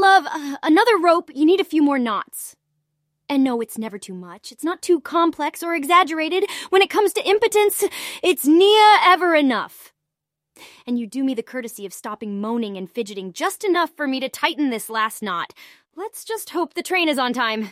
love, uh, another rope, you need a few more knots. And no, it's never too much. It's not too complex or exaggerated. When it comes to impotence, it's near ever enough. And you do me the courtesy of stopping moaning and fidgeting just enough for me to tighten this last knot. Let's just hope the train is on time.